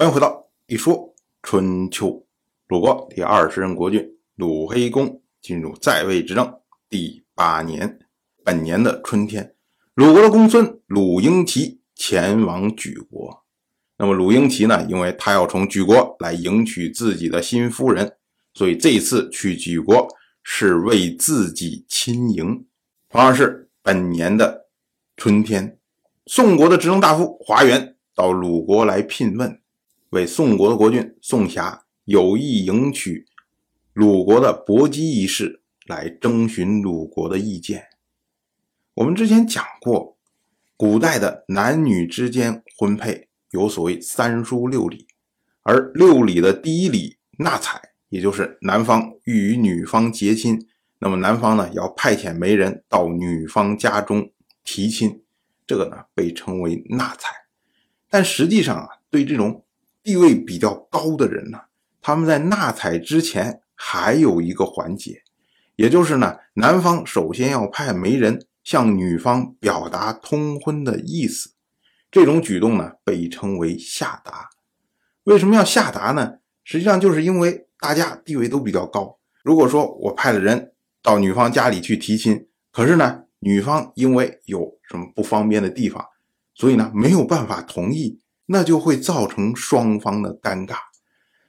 欢迎回到一说春秋。鲁国第二十任国君鲁黑公进入在位执政第八年，本年的春天，鲁国的公孙鲁婴齐前往莒国。那么鲁婴齐呢，因为他要从莒国来迎娶自己的新夫人，所以这次去莒国是为自己亲迎。同样是本年的春天，宋国的执政大夫华元到鲁国来聘问。为宋国的国君宋瑕有意迎娶鲁国的伯姬一事，来征询鲁国的意见。我们之前讲过，古代的男女之间婚配有所谓三书六礼，而六礼的第一礼纳采，也就是男方欲与女方结亲，那么男方呢要派遣媒人到女方家中提亲，这个呢被称为纳采。但实际上啊，对这种地位比较高的人呢，他们在纳采之前还有一个环节，也就是呢，男方首先要派媒人向女方表达通婚的意思。这种举动呢，被称为下达。为什么要下达呢？实际上就是因为大家地位都比较高。如果说我派了人到女方家里去提亲，可是呢，女方因为有什么不方便的地方，所以呢，没有办法同意。那就会造成双方的尴尬，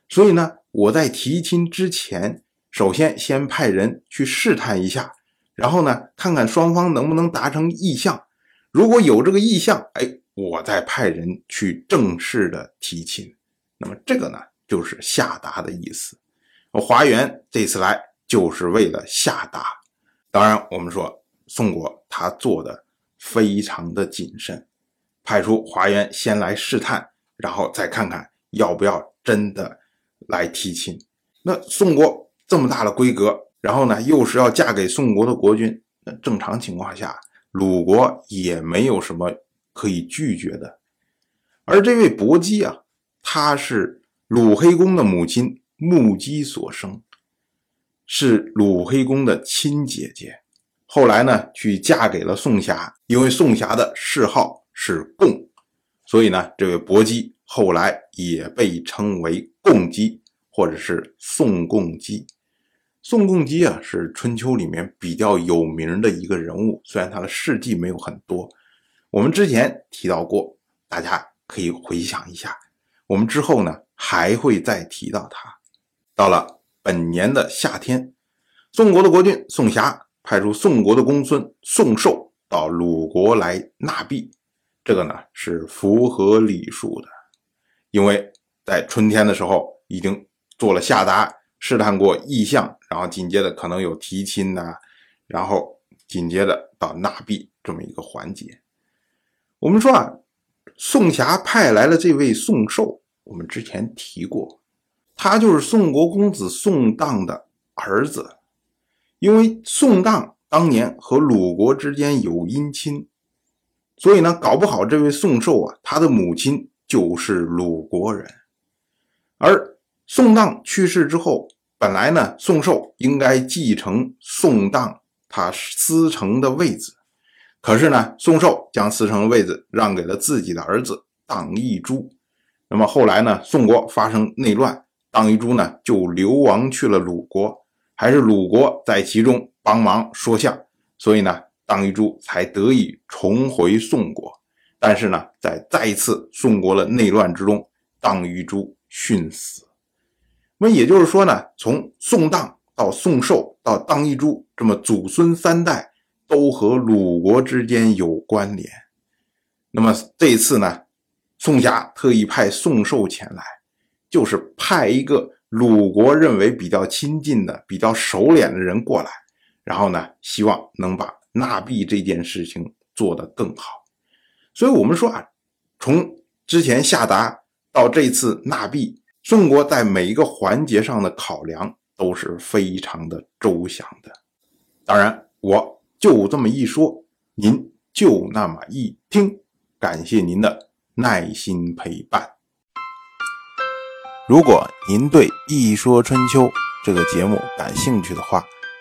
所以呢，我在提亲之前，首先先派人去试探一下，然后呢，看看双方能不能达成意向。如果有这个意向，哎，我再派人去正式的提亲。那么这个呢，就是下达的意思。华元这次来就是为了下达。当然，我们说宋国他做的非常的谨慎。派出华元先来试探，然后再看看要不要真的来提亲。那宋国这么大的规格，然后呢又是要嫁给宋国的国君，那正常情况下，鲁国也没有什么可以拒绝的。而这位伯姬啊，她是鲁黑公的母亲穆姬所生，是鲁黑公的亲姐姐。后来呢，去嫁给了宋瑕，因为宋瑕的谥号。是共，所以呢，这位伯姬后来也被称为共姬，或者是宋共姬。宋共姬啊，是春秋里面比较有名的一个人物，虽然他的事迹没有很多，我们之前提到过，大家可以回想一下。我们之后呢，还会再提到他。到了本年的夏天，宋国的国君宋瑕派出宋国的公孙宋寿到鲁国来纳币。这个呢是符合礼数的，因为在春天的时候已经做了下达，试探过意向，然后紧接着可能有提亲呐，然后紧接着到纳币这么一个环节。我们说啊，宋霞派来了这位宋寿，我们之前提过，他就是宋国公子宋荡的儿子，因为宋荡当年和鲁国之间有姻亲。所以呢，搞不好这位宋寿啊，他的母亲就是鲁国人。而宋荡去世之后，本来呢，宋寿应该继承宋荡他司城的位子，可是呢，宋寿将司城的位子让给了自己的儿子荡义珠。那么后来呢，宋国发生内乱，荡义珠呢就流亡去了鲁国，还是鲁国在其中帮忙说相，所以呢。荡玉珠才得以重回宋国，但是呢，在再一次宋国的内乱之中，荡玉珠殉死。那么也就是说呢，从宋荡到宋寿到荡玉珠，这么祖孙三代都和鲁国之间有关联。那么这一次呢，宋霞特意派宋寿前来，就是派一个鲁国认为比较亲近的、比较熟脸的人过来，然后呢，希望能把。纳币这件事情做得更好，所以我们说啊，从之前下达到这次纳币，宋国在每一个环节上的考量都是非常的周详的。当然，我就这么一说，您就那么一听，感谢您的耐心陪伴。如果您对《一说春秋》这个节目感兴趣的话，